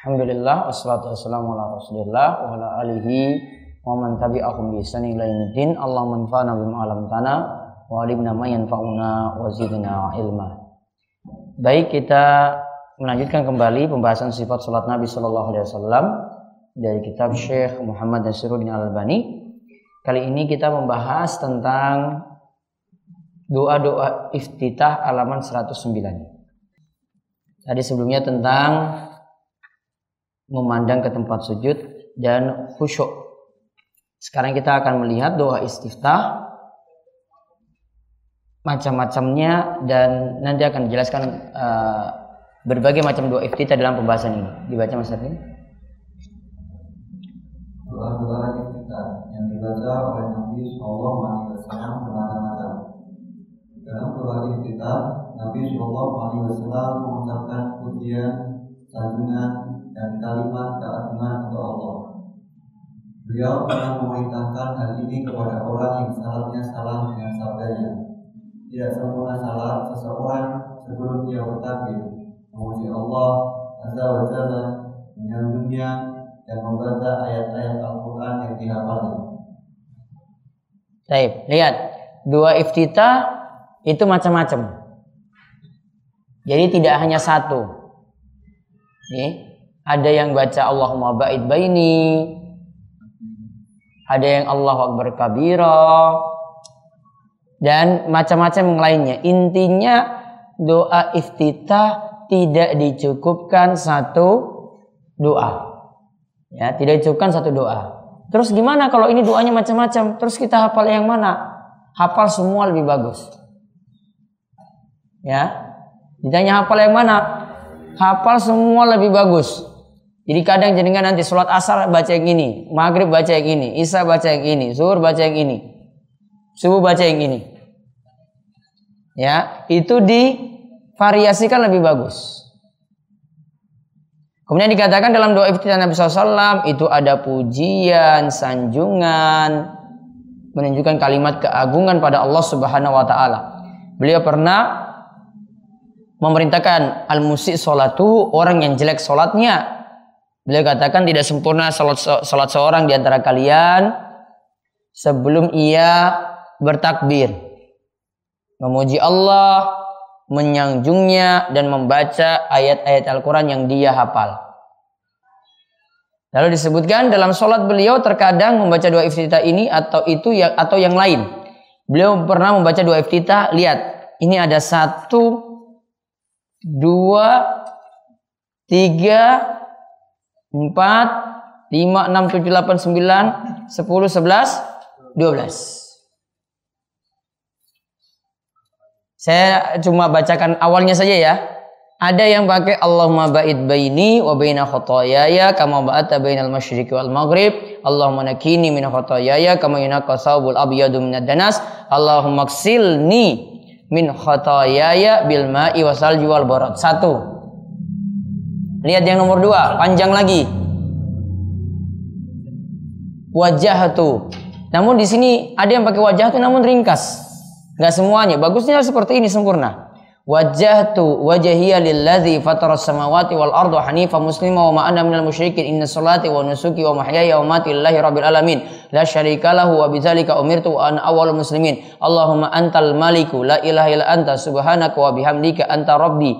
Alhamdulillah wassalatu wassalamu ala Rasulillah wa ala alihi wa man tabi'ahum bi ihsan ila yaumil Allahumma anfa'na bima 'allamtana wa 'allimna ma yanfa'una wa zidna ilma. Baik, kita melanjutkan kembali pembahasan sifat salat Nabi sallallahu alaihi wasallam dari kitab Syekh Muhammad Nasiruddin Al-Albani. Kali ini kita membahas tentang doa-doa iftitah halaman 109. Tadi sebelumnya tentang memandang ke tempat sujud dan khusyuk. Sekarang kita akan melihat doa istiftah macam-macamnya dan nanti akan dijelaskan uh, berbagai macam doa iftitah dalam pembahasan ini. Dibaca Mas Arvin. Doa-doa iftitah yang dibaca oleh Nabi Shallallahu Alaihi Wasallam bermacam-macam. Dalam doa iftitah, Nabi Shallallahu Alaihi Wasallam mengucapkan pujian, sanjungan, dan kalimat keagungan untuk Allah. Beliau pernah memerintahkan hal ini kepada orang yang salatnya salah dengan sabdanya. Tidak sempurna salat seseorang sebelum dia bertakbir, memuji Allah Azza wa Jalla, menyanjungnya, dan membaca ayat-ayat Al-Quran yang dihafalnya. Baik, lihat dua iftitah itu macam-macam. Jadi tidak hanya satu. Nih, ada yang baca Allahumma ba'id baini, ada yang Allah Akbar kabira, dan macam-macam yang lainnya. Intinya doa iftitah tidak dicukupkan satu doa. Ya, tidak dicukupkan satu doa. Terus gimana kalau ini doanya macam-macam? Terus kita hafal yang mana? Hafal semua lebih bagus. Ya. Ditanya hafal yang mana? Hafal semua lebih bagus. Jadi kadang jenengan nanti sholat asar baca yang ini, maghrib baca yang ini, isya baca yang ini, zuhur baca yang ini, subuh baca yang ini. Ya, itu divariasikan lebih bagus. Kemudian dikatakan dalam doa iftitah Nabi SAW itu ada pujian, sanjungan, menunjukkan kalimat keagungan pada Allah Subhanahu Wa Taala. Beliau pernah memerintahkan al-musik salatu orang yang jelek solatnya. Beliau katakan tidak sempurna salat, salat seorang di antara kalian sebelum ia bertakbir. Memuji Allah, menyanjungnya dan membaca ayat-ayat Al-Quran yang dia hafal. Lalu disebutkan dalam sholat beliau terkadang membaca doa iftitah ini atau itu yang atau yang lain. Beliau pernah membaca doa iftitah. Lihat, ini ada satu, dua, tiga, empat, lima, enam, tujuh, delapan, sembilan, sepuluh, sebelas, dua belas. Saya cuma bacakan awalnya saja ya. Ada yang pakai Allahumma ba'id baini wa baina khotoyaya kama ba'ata bainal masyriqi wal maghrib. Allahumma nakini min khotoyaya kama yunaqqa thawbul abyadu minad danas. Allahumma ksilni min khotoyaya bil ma'i wa salji wal barad. Satu. Lihat yang nomor dua, panjang lagi. Wajah tu. Namun di sini ada yang pakai wajah tu namun ringkas. Gak semuanya. Bagusnya seperti ini sempurna. Wajahtu wajhiya lilladzi fatara samawati wal arda hanifa muslima wa ma ana minal musyrikin inna salati wa nusuki wa mahyaya wa mati lillahi rabbil alamin la syarika lahu wa bidzalika umirtu wa ana awwalul muslimin Allahumma antal maliku la ilaha illa anta subhanaka wa bihamdika anta rabbi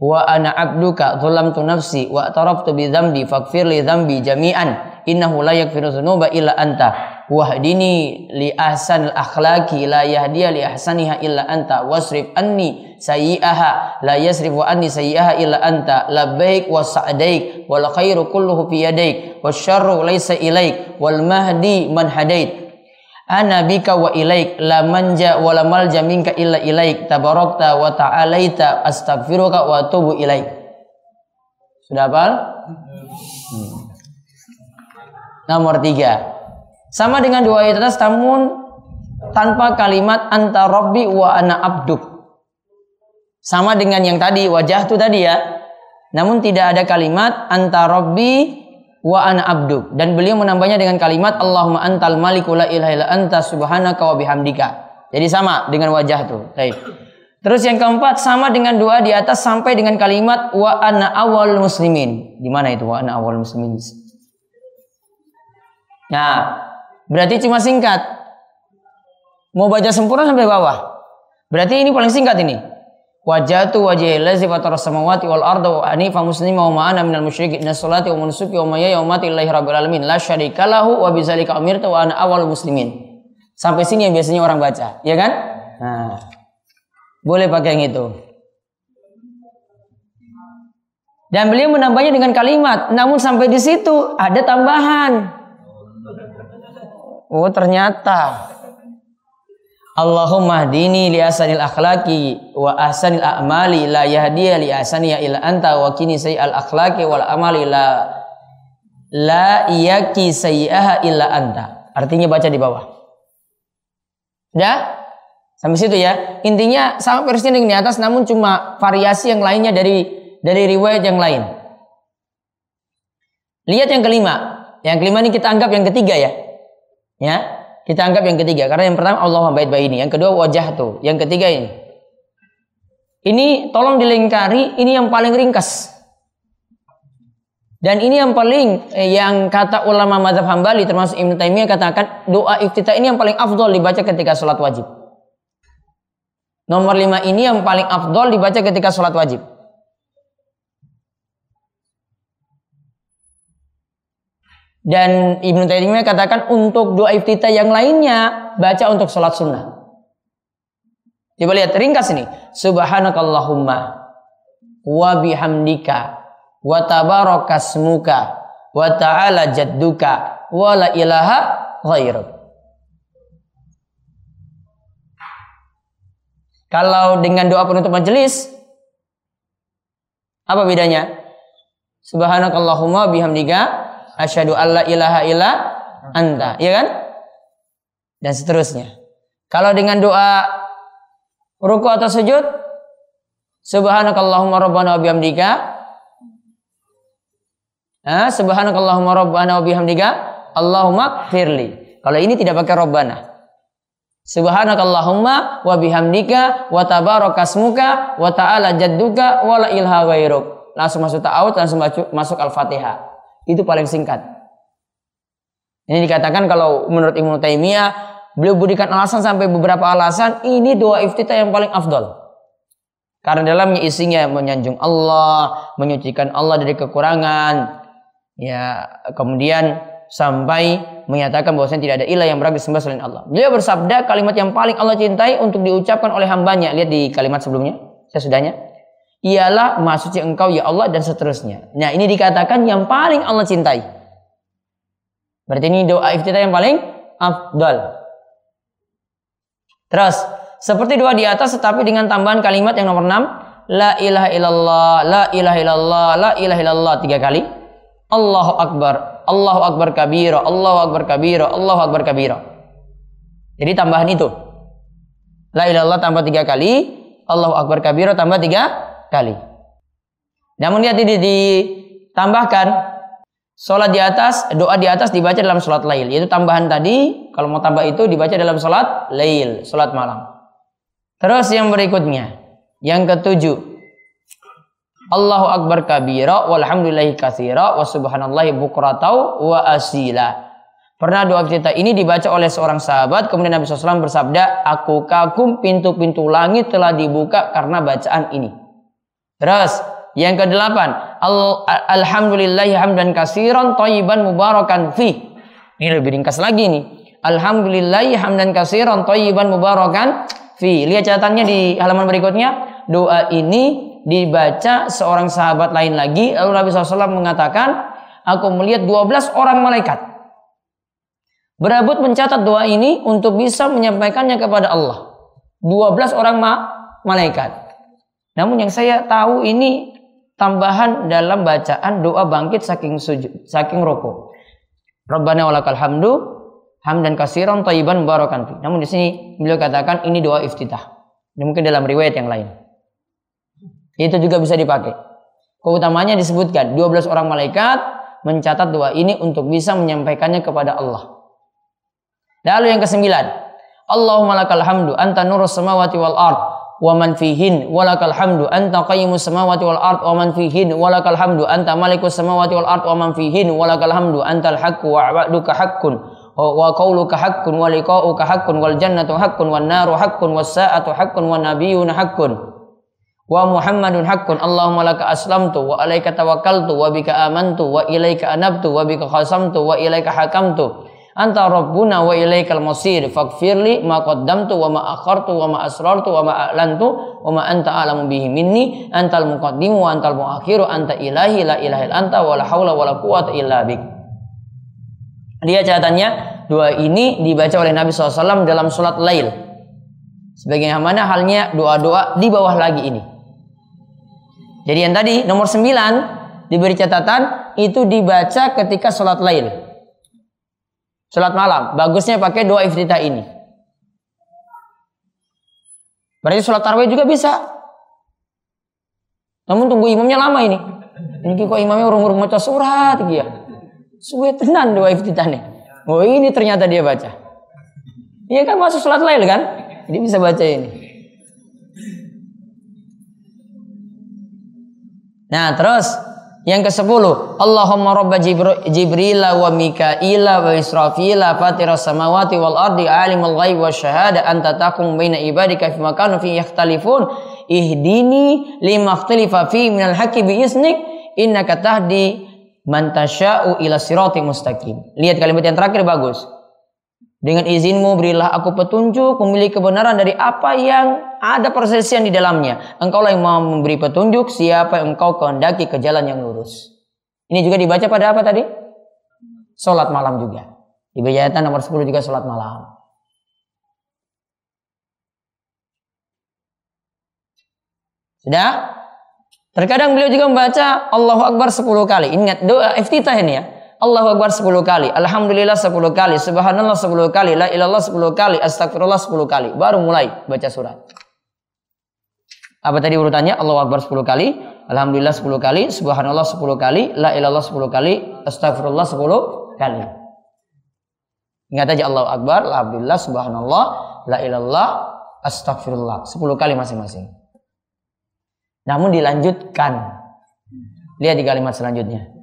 wa ana abduka zalamtu nafsi wa ataraftu bi dzambi faghfir li dzambi jami'an. Innahu la yaghfiru dzunuba illa anta. Wahdini li ahsan akhlaqi la yahdiya li ahsaniha illa anta. Wasrif anni sayyi'aha la yasrifu anni sayyi'aha illa anta. Labbaik wa sa'daik wal khairu kulluhu fi yadaik wasyarru laysa ilaik wal mahdi man hadait ana bika wa ilaik la manja wa la malja minka illa ilaik tabarakta wa ta'alaita astaghfiruka wa atubu ilaik sudah hafal? Hmm. Nomor tiga. Sama dengan dua ayat atas namun tanpa kalimat anta rabbi wa ana abduk. Sama dengan yang tadi wajah tu tadi ya. Namun tidak ada kalimat anta rabbi wa ana abduk dan beliau menambahnya dengan kalimat Allahumma antal maliku la ilaha illa anta subhanaka wa bihamdika. Jadi sama dengan wajah tu. Baik. Terus yang keempat sama dengan doa di atas sampai dengan kalimat wa ana awal muslimin. Di mana itu wa ana awal muslimin? Nah, berarti cuma singkat. Mau baca sempurna sampai bawah. Berarti ini paling singkat ini. Wajatu wajhi allazi fatara samawati wal arda wa anifa muslima wa ma'ana minal musyrikin inna salati wa nusuki wa mayya wa mati lillahi rabbil alamin la syarika lahu wa bizalika umirtu wa ana awal muslimin. Sampai sini yang biasanya orang baca, ya kan? Nah, boleh pakai yang itu. Dan beliau menambahnya dengan kalimat, namun sampai di situ ada tambahan. Oh ternyata Allahumma dini li asanil akhlaki wa ahsanil a'mali la yahdiya li asaniya illa anta wa kini al akhlaki wal amali la la yaki sayyaha illa anta. Artinya baca di bawah. Ya? Sampai situ ya. Intinya sama persisnya dengan di atas namun cuma variasi yang lainnya dari dari riwayat yang lain. Lihat yang kelima. Yang kelima ini kita anggap yang ketiga ya. Ya, kita anggap yang ketiga karena yang pertama Allah bait bayi ini, yang kedua wajah tuh, yang ketiga ini. Ini tolong dilingkari, ini yang paling ringkas. Dan ini yang paling eh, yang kata ulama mazhab Hambali termasuk Ibnu Taimiyah katakan doa iftitah ini yang paling afdol dibaca ketika sholat wajib. Nomor lima ini yang paling afdol dibaca ketika sholat wajib. Dan Ibnu Taimiyah katakan untuk doa iftitah yang lainnya baca untuk sholat sunnah. Coba lihat ringkas ini. Subhanakallahumma wa bihamdika wa tabarakasmuka wa ta'ala jadduka wa la ilaha ghairuk. Kalau dengan doa penutup majelis apa bedanya? Subhanakallahumma bihamdika asyhadu alla ilaha illa anta, ya kan? Dan seterusnya. Kalau dengan doa ruku atau sujud, subhanakallahumma rabbana wa bihamdika ah, subhanakallahumma rabbana wa bihamdika Allahumma firli. Kalau ini tidak pakai rabbana. Subhanakallahumma wa bihamdika wa tabarakasmuka wa ta'ala jadduka wa la ghairuk. Langsung masuk ta'awud, langsung masuk Al-Fatihah. Itu paling singkat. Ini dikatakan kalau menurut Ibnu Taimiyah beliau berikan alasan sampai beberapa alasan ini doa iftitah yang paling afdol. Karena dalamnya isinya menyanjung Allah, menyucikan Allah dari kekurangan. Ya, kemudian sampai menyatakan bahwasanya tidak ada ilah yang berhak disembah selain Allah. Beliau bersabda kalimat yang paling Allah cintai untuk diucapkan oleh hambanya. Lihat di kalimat sebelumnya, saya sudahnya ialah suci engkau ya Allah dan seterusnya. Nah ini dikatakan yang paling Allah cintai. Berarti ini doa iftitah yang paling afdal. Terus seperti doa di atas tetapi dengan tambahan kalimat yang nomor 6 La ilaha illallah, la ilaha illallah, la ilaha illallah tiga kali. Allahu akbar, Allahu akbar kabira, Allahu akbar kabira, Allahu akbar kabira. Jadi tambahan itu. La ilaha illallah tambah tiga kali, Allahu akbar kabira tambah tiga kali. Namun lihat ini ditambahkan sholat di atas, doa di atas dibaca dalam sholat lail. Yaitu tambahan tadi, kalau mau tambah itu dibaca dalam sholat lail, sholat malam. Terus yang berikutnya, yang ketujuh. Allahu Akbar kabira walhamdulillahi kathira wa subhanallahi bukratau wa asila. Pernah doa kita ini dibaca oleh seorang sahabat, kemudian Nabi SAW bersabda, Aku kagum pintu-pintu langit telah dibuka karena bacaan ini. Terus yang kedelapan, Al alhamdulillahi hamdan kasiran thayyiban mubarakan fi. Ini lebih ringkas lagi nih. Alhamdulillahi hamdan kasiran thayyiban mubarakan fi. Lihat catatannya di halaman berikutnya. Doa ini dibaca seorang sahabat lain lagi. Lalu Nabi SAW mengatakan, aku melihat 12 orang malaikat. Berebut mencatat doa ini untuk bisa menyampaikannya kepada Allah. 12 orang ma malaikat. Namun yang saya tahu ini tambahan dalam bacaan doa bangkit saking sujud, saking rokok. Rabbana walakal hamdu hamdan kasiran thayyiban barakan fi. Namun di sini beliau katakan ini doa iftitah. Ini mungkin dalam riwayat yang lain. Itu juga bisa dipakai. Keutamanya disebutkan 12 orang malaikat mencatat doa ini untuk bisa menyampaikannya kepada Allah. Lalu yang kesembilan, Allahumma lakal hamdu anta nurus samawati wal ard wa man fihin walakal hamdu anta qayyimus samawati wal ard wa man fihin walakal hamdu anta malikus samawati wal ard wa man fihin walakal hamdu antal haqqu wa wa'duka haqqun wa qauluka haqqun wa liqa'uka haqqun wal jannatu haqqun wan naru haqqun was sa'atu haqqun wan nabiyyuna haqqun wa Muhammadun haqqun Allahumma laka aslamtu wa alaika tawakkaltu wa bika amantu wa ilaika anabtu wa bika khasamtu wa ilaika hakamtu anta rabbuna wa ilaikal masir. Faghfirli ma qaddamtu wa ma akhartu wa ma asrartu wa ma a'lantu wa ma anta a'lamu bihi minni. Antal muqaddimu wa antal muakhiru. Anta ilahi la ilaha illa anta wa la haula wa la quwata illa bik. Lihat catatannya. Doa ini dibaca oleh Nabi SAW dalam sholat lail. Sebagaimana halnya doa-doa di bawah lagi ini. Jadi yang tadi nomor 9 diberi catatan itu dibaca ketika sholat lail Sholat malam. Bagusnya pakai doa iftitah ini. Berarti sholat tarawih juga bisa. Namun tunggu imamnya lama ini. Ini kok imamnya urung-urung baca surat gitu ya. Suwe tenan doa iftitahnya. Oh ini ternyata dia baca. Iya kan masuk sholat lain kan? Jadi bisa baca ini. Nah terus yang ke-10, Allahumma rabba Jibril wa Mikaila wa Israfila fatira samawati wal ardi alimul ghaib wa syahada anta takum baina ibadika fi makanu fi yakhtalifun ihdini lima ikhtalifa fi minal haqqi bi isnik innaka tahdi man tasya'u ila sirati mustaqim. Lihat kalimat yang terakhir bagus. Dengan izinmu berilah aku petunjuk memilih kebenaran dari apa yang ada persesian di dalamnya. Engkau lah yang mau memberi petunjuk siapa yang engkau kehendaki ke jalan yang lurus. Ini juga dibaca pada apa tadi? Sholat malam juga. Di ayatan nomor 10 juga sholat malam. Sudah? Terkadang beliau juga membaca Allahu Akbar 10 kali. Ingat doa iftitah ini ya. Allahu Akbar 10 kali, Alhamdulillah 10 kali, Subhanallah 10 kali, La ilallah 10 kali, Astagfirullah 10 kali. Baru mulai baca surat. Apa tadi urutannya? Allahu Akbar 10 kali, Alhamdulillah 10 kali, Subhanallah 10 kali, La ilallah 10 kali, Astagfirullah 10 kali. Ingat aja Allahu Akbar, Alhamdulillah, Subhanallah, La ilallah, Astagfirullah. 10 kali masing-masing. Namun dilanjutkan. Lihat di kalimat selanjutnya.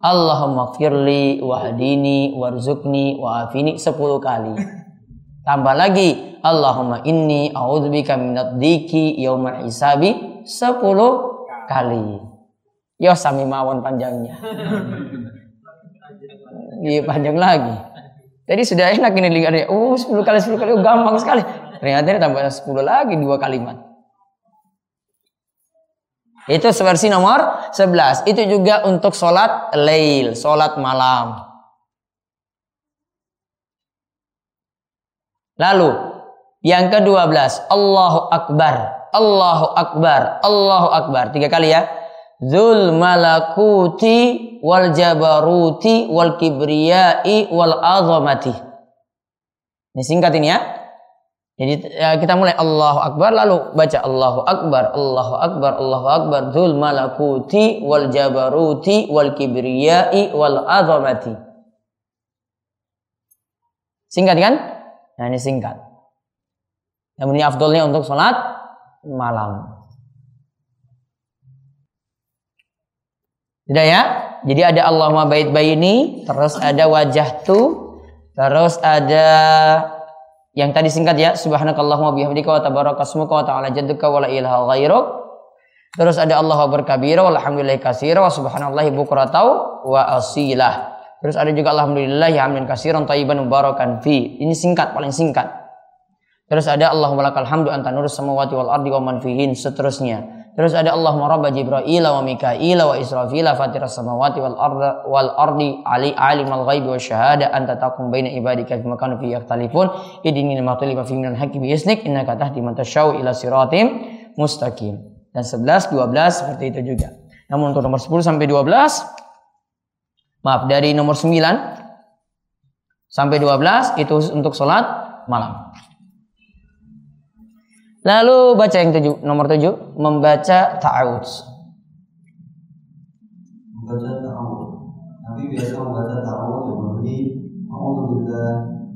Allahumma firli wahdini warzukni wa'afini 10 kali. Tambah lagi Allahumma inni a'udzubika minad diki yaumil hisabi 10 kali. Yo sami mawon panjangnya. Iya panjang lagi. Jadi sudah enak ini lihatnya. Oh 10 kali 10 kali oh, gampang sekali. Ternyata tambah 10 lagi dua kalimat. Itu versi nomor 11. Itu juga untuk sholat lail, sholat malam. Lalu yang ke-12, Allahu Akbar. Allahu Akbar. Allahu Akbar. Tiga kali ya. Zul malakuti wal jabaruti wal kibriyai wal azamati. Ini singkat ini ya. Jadi ya, kita mulai Allahu Akbar lalu baca Allahu Akbar, Allahu Akbar, Allahu Akbar, Dzul malakuti wal jabaruti wal kibriyai wal azamati. Singkat kan? Nah ini singkat. Yang ini afdolnya untuk sholat malam. Tidak ya? Jadi ada Allahumma bait baini, terus ada wajah tu, terus ada yang tadi singkat ya subhanakallahumma bihamdika wa tabarakasmuka wa ta'ala jadduka wa la ilaha ghairuk terus ada Allah berkabira walhamdulillahi katsira wa subhanallahi bukratau wa asilah. Terus ada juga alhamdulillah ya hamdan katsiran thayyiban mubarakan fi. Ini singkat paling singkat. Terus ada Allahumma lakal hamdu anta nurus samawati wal ardi wa man fihin seterusnya Terus ada Allahumma rabba Jibril wa Mikail wa Israfil fatir samawati wal ardi wal ardi ali alimal ghaibi wa syahada anta taqum baina ibadika fi makan fi yakhtalifun idini lima tulifa fi minal haqqi bi isnik innaka tahdi man tasyau ila siratim mustaqim. Dan 11 12 seperti itu juga. Namun untuk nomor 10 sampai 12 maaf dari nomor 9 Sampai 12 itu untuk sholat malam. Lalu baca yang tujuh, nomor tujuh, membaca ta'awudz. Membaca ta'awud. Nabi biasa membaca ta'awud yang berbunyi A'udzu billah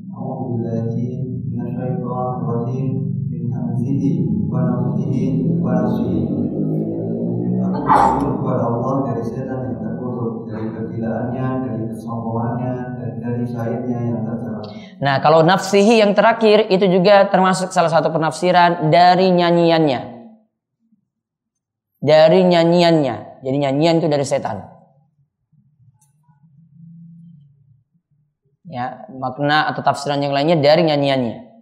A'udzu billahi minasyaitonir rajim min hamzihi wa nafthihi wa nafsihi. Aku berlindung kepada Allah dari setan yang dari kegilaannya, dari kesombongannya, dan dari sayapnya yang tercela. Nah, kalau nafsihi yang terakhir itu juga termasuk salah satu penafsiran dari nyanyiannya. Dari nyanyiannya. Jadi nyanyian itu dari setan. Ya, makna atau tafsiran yang lainnya dari nyanyiannya.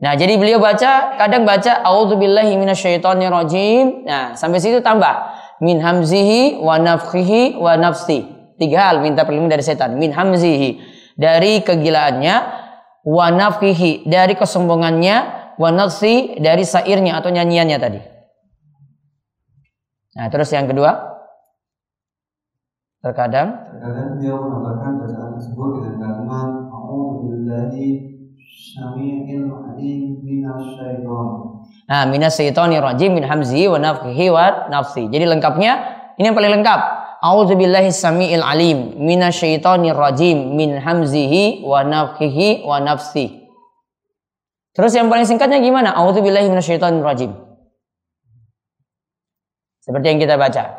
Nah, jadi beliau baca, kadang baca auzubillahi minasyaitonirrajim. Nah, sampai situ tambah min hamzihi wa nafkhihi wa nafsi. Tiga hal minta perlindungan dari setan. Min hamzihi dari kegilaannya, wa nafkhihi dari kesombongannya, wa nafsi dari sairnya atau nyanyiannya tadi. Nah, terus yang kedua terkadang Terkadang beliau menambahkan bacaan tersebut dengan kalimat A'udzu billahi. Nah, minas syaithanir rajim min hamzihi wa nafthihi wa nafsi. Jadi lengkapnya ini yang paling lengkap. A'udzubillahi samiil alim minasyaitonir rajim min hamzihi wa nafthihi wa nafsi. Terus yang paling singkatnya gimana? A'udzubillahi minasyaitonir rajim. Seperti yang kita baca.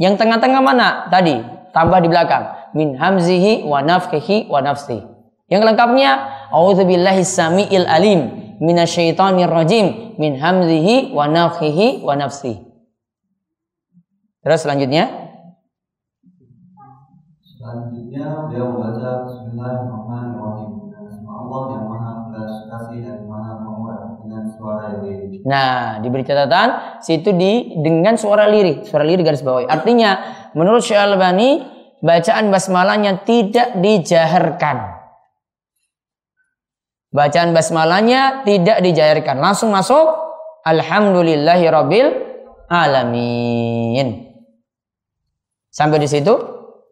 Yang tengah-tengah mana? Tadi tambah di belakang min hamzihi wa nafthihi wa nafsi. Yang lengkapnya a'udzubillahi samiil alim minasyaitonir rajim min hamzihi wa nafthihi wa nafsi. Terus selanjutnya Selanjutnya beliau membaca Bismillahirrahmanirrahim nama Allah yang maha belas kasih dan maha pemurah dengan suara yang lirih. Nah, diberi catatan situ di dengan suara lirih, suara lirih garis bawahi. Artinya, menurut Syekh Albani, bacaan basmalahnya tidak dijaharkan. Bacaan basmalahnya tidak dijaharkan, langsung masuk Alhamdulillahirabbil alamin. Sampai di situ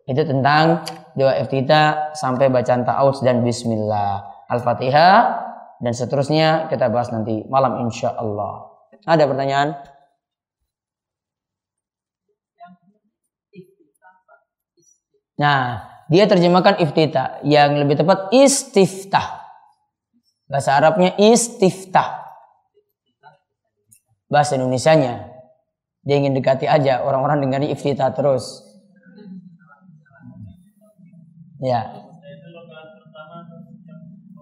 itu tentang doa iftitah sampai bacaan ta'awudz dan bismillah. Al-Fatihah dan seterusnya kita bahas nanti malam insya Allah. Ada pertanyaan? Nah, dia terjemahkan iftitah. Yang lebih tepat istiftah. Bahasa Arabnya istiftah. Bahasa Indonesianya. Dia ingin dekati aja orang-orang dengar iftitah terus. Ya.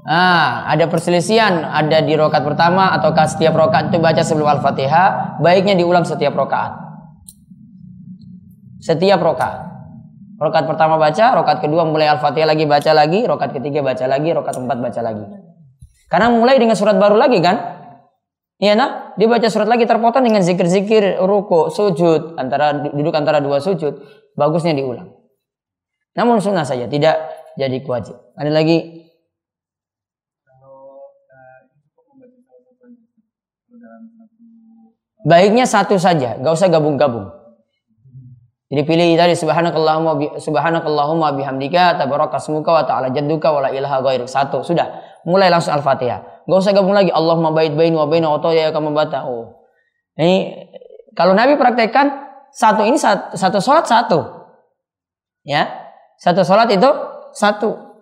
Ah, ada perselisihan, ada di rokat pertama ataukah setiap rokat itu baca sebelum Al-Fatihah, baiknya diulang setiap rokat. Setiap rokat. Rokat pertama baca, rokat kedua mulai Al-Fatihah lagi baca lagi, rokat ketiga baca lagi, rokat empat baca lagi. Karena mulai dengan surat baru lagi kan? Iya nah, dia baca surat lagi terpotong dengan zikir-zikir ruku, sujud, antara duduk antara dua sujud, bagusnya diulang. Namun sunnah saja, tidak jadi wajib. Ada lagi Baiknya satu saja, gak usah gabung-gabung. Jadi pilih tadi subhanakallahumma subhanakallahumma bihamdika tabarakasmuka wa ta'ala jadduka wa la ilaha ghairik. Satu, sudah. Mulai langsung Al-Fatihah. Gak usah gabung lagi Allahumma bait baini wa baina ya kamu bata. Oh. Ini kalau Nabi praktekkan satu ini satu, satu sholat satu. Ya. Satu sholat itu satu.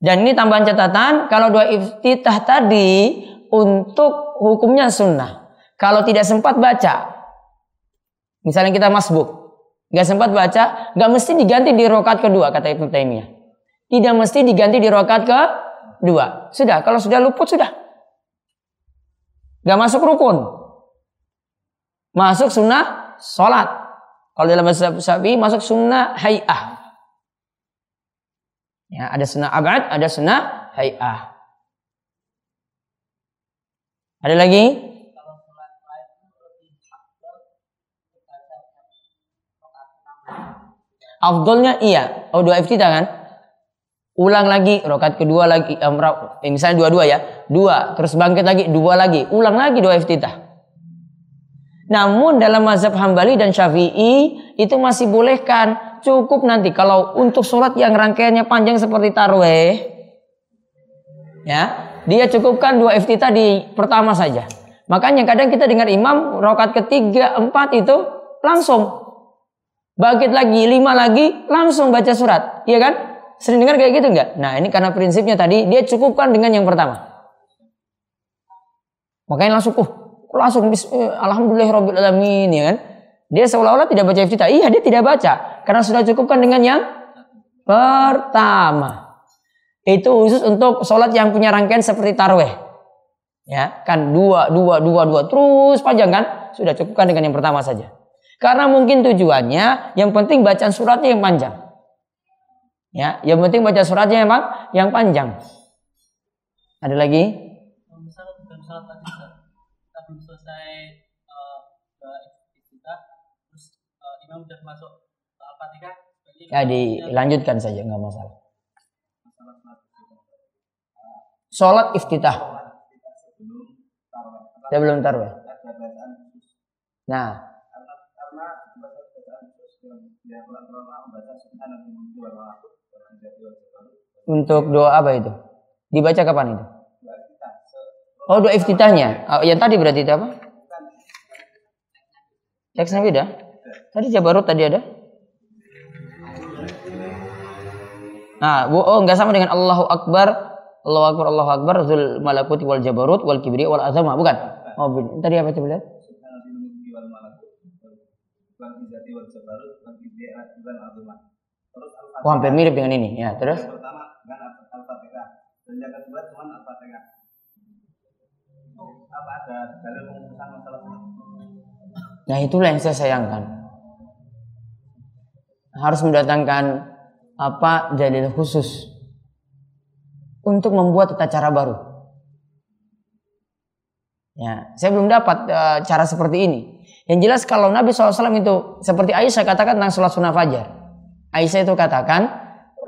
Dan ini tambahan catatan kalau dua iftitah tadi untuk hukumnya sunnah. Kalau tidak sempat baca, misalnya kita masbuk, nggak sempat baca, nggak mesti diganti di rokat kedua kata Ibnu Taimiyah. Tidak mesti diganti di rokat kedua. Sudah, kalau sudah luput sudah. Nggak masuk rukun. Masuk sunnah sholat. Kalau dalam bahasa Syafi'i masuk sunnah hay'ah. Ya, ada sunnah abad, ada sunnah hay'ah. Ada lagi? Afdolnya iya. Oh dua iftitah kan? Ulang lagi, rokat kedua lagi, eh, misalnya dua-dua ya, dua, terus bangkit lagi, dua lagi, ulang lagi dua iftitah. Namun dalam mazhab Hambali dan Syafi'i itu masih bolehkan cukup nanti kalau untuk sholat yang rangkaiannya panjang seperti tarweh, ya dia cukupkan dua iftitah di pertama saja. Makanya kadang kita dengar imam rokat ketiga, empat itu langsung. Bagit lagi, lima lagi, langsung baca surat. Iya kan? Sering dengar kayak gitu enggak? Nah ini karena prinsipnya tadi dia cukupkan dengan yang pertama. Makanya langsung, uh, langsung alhamdulillah robbil alamin ya kan? Dia seolah-olah tidak baca iftitah. Iya, dia tidak baca karena sudah cukupkan dengan yang pertama. Itu khusus untuk sholat yang punya rangkaian seperti tarweh. Ya, kan dua, dua, dua, dua terus panjang kan? Sudah cukupkan dengan yang pertama saja. Karena mungkin tujuannya yang penting bacaan suratnya yang panjang. Ya, yang penting baca suratnya yang yang panjang. Ada lagi? belum selesai iftitah terus imam sudah masuk ke al-fatihah ya dilanjutkan saja nggak masalah. Sholat iftitah. Sebelum taruh nah untuk doa apa itu dibaca kapan itu Oh doa iftitahnya. Oh, yang tadi berarti itu apa? Teksnya beda. Tadi Jabarut tadi ada. Nah, bu, oh enggak sama dengan Allahu Akbar, Allahu Akbar, Allahu Akbar, Zul Malakuti wal Jabarut wal Kibriya wal Azama, bukan? Oh, tadi apa coba lihat? Oh, hampir mirip dengan ini. Ya, terus? Pertama dengan Al-Fatihah. Dan yang kedua cuma Al-Fatihah apa ada dalil pengurusan masalah Nah itulah yang saya sayangkan. Harus mendatangkan apa dalil khusus untuk membuat tata cara baru. Ya, saya belum dapat uh, cara seperti ini. Yang jelas kalau Nabi SAW itu seperti Aisyah katakan tentang sholat sunnah fajar. Aisyah itu katakan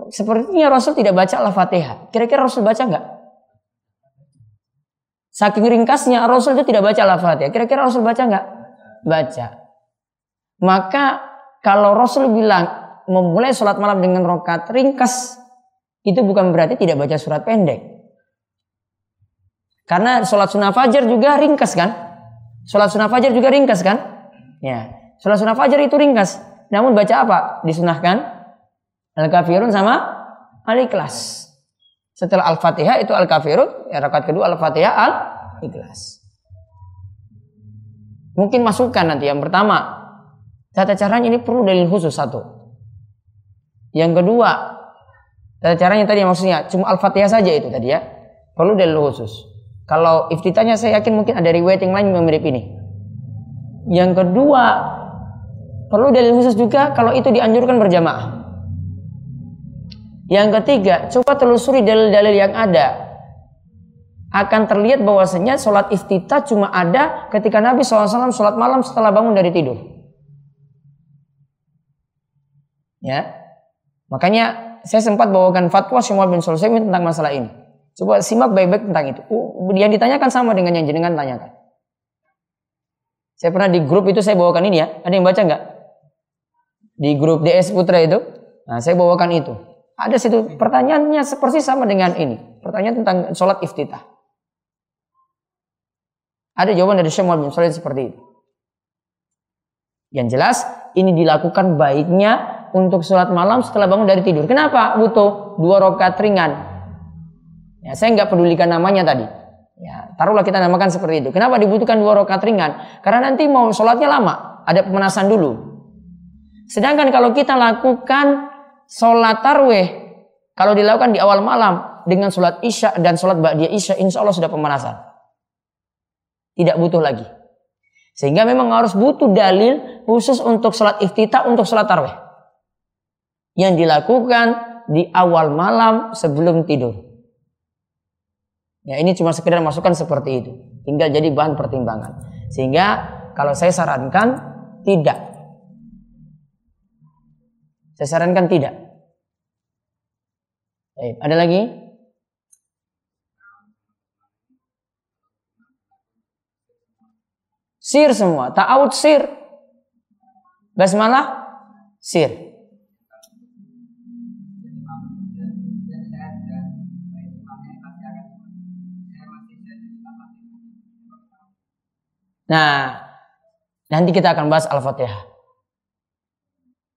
sepertinya Rasul tidak baca Al-Fatihah. Kira-kira Rasul baca nggak? Saking ringkasnya Rasul itu tidak baca al-Fatihah. Kira-kira Rasul baca nggak? Baca. Maka kalau Rasul bilang memulai sholat malam dengan rokat ringkas, itu bukan berarti tidak baca surat pendek. Karena sholat sunnah fajar juga ringkas kan? Sholat sunnah fajar juga ringkas kan? Ya, sholat sunnah fajar itu ringkas. Namun baca apa? Disunahkan al-kafirun sama al-ikhlas. Setelah Al-Fatihah itu Al-Kafirun, ya rakaat kedua Al-Fatihah Al-Ikhlas. Mungkin masukkan nanti yang pertama. Tata caranya ini perlu dalil khusus satu. Yang kedua, tata caranya tadi maksudnya cuma Al-Fatihah saja itu tadi ya. Perlu dalil khusus. Kalau iftitahnya saya yakin mungkin ada riwayat yang lain yang mirip ini. Yang kedua, perlu dalil khusus juga kalau itu dianjurkan berjamaah. Yang ketiga, coba telusuri dalil-dalil yang ada. Akan terlihat bahwasanya sholat iftitah cuma ada ketika Nabi SAW sholat malam setelah bangun dari tidur. Ya, makanya saya sempat bawakan fatwa Syumar bin Sulaiman tentang masalah ini. Coba simak baik-baik tentang itu. Uh, yang ditanyakan sama dengan yang jenengan tanyakan. Saya pernah di grup itu saya bawakan ini ya. Ada yang baca nggak? Di grup DS Putra itu. Nah, saya bawakan itu. Ada situ pertanyaannya seperti sama dengan ini. Pertanyaan tentang sholat iftitah. Ada jawaban dari Muhammad bin Salih seperti itu. Yang jelas ini dilakukan baiknya untuk sholat malam setelah bangun dari tidur. Kenapa? Butuh dua rakaat ringan. Ya, saya nggak pedulikan namanya tadi. Ya, taruhlah kita namakan seperti itu. Kenapa dibutuhkan dua rakaat ringan? Karena nanti mau sholatnya lama, ada pemanasan dulu. Sedangkan kalau kita lakukan sholat tarwih kalau dilakukan di awal malam dengan sholat isya dan sholat ba'diyah isya insya Allah sudah pemanasan tidak butuh lagi sehingga memang harus butuh dalil khusus untuk sholat iftitah untuk sholat tarwih yang dilakukan di awal malam sebelum tidur ya ini cuma sekedar masukan seperti itu tinggal jadi bahan pertimbangan sehingga kalau saya sarankan tidak saya sarankan tidak. Baik, ada lagi? Sir semua, ta'awud sir. Basmalah sir. Nah, nanti kita akan bahas Al-Fatihah.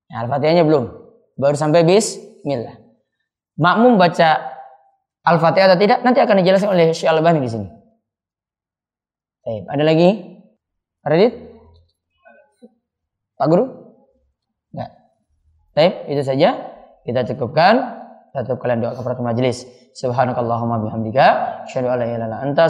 Nah, Al-Fatihahnya belum. Baru sampai bismillah. Makmum baca Al-Fatihah atau tidak nanti akan dijelaskan oleh Syekh Al-Albani di sini. Baik, ada lagi? Radit? Pak Guru? Enggak. Baik, itu saja. Kita cukupkan. Tetap kalian doa kepada majelis. Subhanakallahumma bihamdika. Asyhadu an la ilaha illa anta.